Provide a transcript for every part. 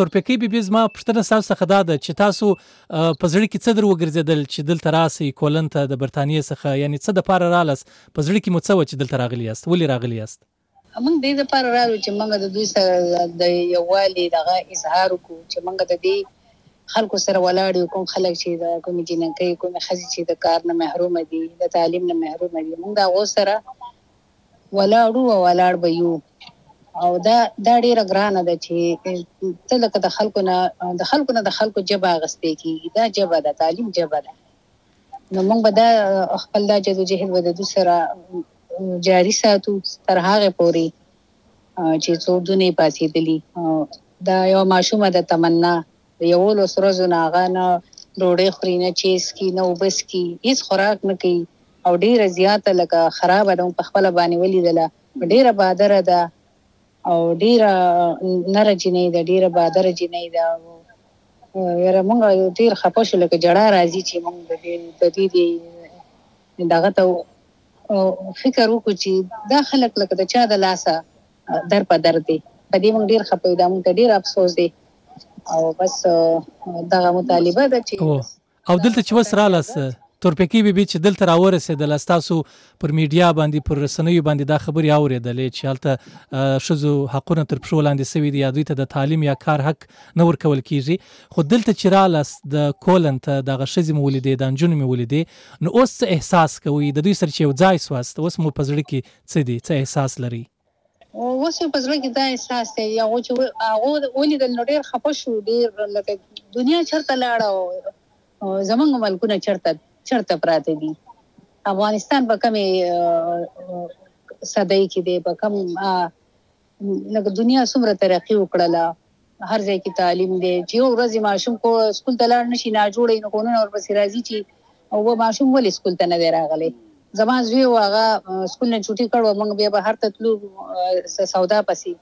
تورپیکی بي بي زما پښتنه تاسو څخه دا ده چې تاسو په ځړی کې څه در وګرځیدل چې دلته راسي کولن ته د برتانیې څخه یعنی څه د پاره رالاس په ځړی کې مو څه و چې دلته راغلی یاست؟ ولې راغلی یاست؟ موږ دې د پر راو چې موږ د دوی سره د یووالي دغه اظهار وکړو چې موږ د دې خلکو سره ولاړ یو، کوم خلک چې د کوم جنکې کوم خزي چې د کار نه محروم دي، د تعلیم نه محروم دي، موږ دا غو سره ولاړو او ولاړ به یو. او دا دا ډیره ګرانه ده چې، ته لکه د خلکو نه، د خلکو نه د خلکو جبا غستې کیږي. دا جبا ده، تعلیم جبا ده. نو موږ به دا خپل دا جدوجہد به د سره جاری ساتو، تر هغه پوري چې څو دنې پاتې دي دا یو ماشومه د تمنا. یو له سره زونه غانه ډوډۍ خوري، نه چیس کی، نه وبس کی هیڅ خوراک نه کوي. او ډیره زیاته لکه خراب ده په خپل باندې ولیدله. ډیره بادر ده. او ډیره نر جنې ده ډیره بادر جنې ده یاره مونږ ډیر خپه شو لکه جړه راځي چې مونږ د دې د دې دغه ته فکر وکړو چې دا خلک لکه د چا د لاسه در په در دي په دې مونږ ډیر خپه دا مونږ ډیر افسوس دي او بس دغه مطالبه ده چې او دلته چې وسره لاس تورپکی بي بي چې دلته راورسېدل تاسو پر میډیا باندې، پر رسنیو باندې دا خبري اوریدلې چې حالت شزو حقونه تر پښو لاندې سوي دي یا دوی ته د تعلیم یا کار حق نه ورکول کیږي خو دلته چې رالاس د کولن ته د غشزي مولدې د انجن مولدې نو اوس څه احساس کوي د دوی سره چې یو ځای سواست اوس مو په پزړه کې څه دي؟ څه احساس لري اوس په زړه کې دا احساس دی. یا چې هغه ولې د نړۍ خپه شو ډیر لکه دنیا چرته لاړه زمونږ ملکونه چرته چرته پراته دي؟ افغانستان په کومه صدای کې دی په کوم لکه دنیا څومره ترقی وکړله، هر ځای کې تعلیم دی. چې یو ورځ ماشوم کو سکول ته لاړ نشي نه جوړې نه قانون اور پسې راځي چې او و ماشوم ولې سکول ته نه دی راغلی؟ زما زوی واغه سکول نه چوټي کړو موږ بیا به هر ته تلو سودا پسې.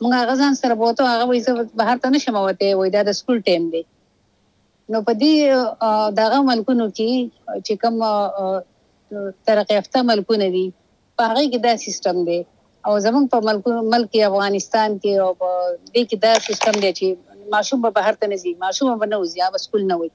موږ هغه ځان سره بوته هغه وایي زه بهر ته نشم وته وای دا د سکول ټیم دی. نو په دې دغه ملکونو کې چې کوم ترقی یافته ملکونه دي، په هغه کې دا سیستم دی. او زمون په ملک ملک افغانستان کې، او دې کې دا سیستم دی چې ماشوم به بهر ته نه ځي، ماشوم به نه وځي، یا سکول نه وي.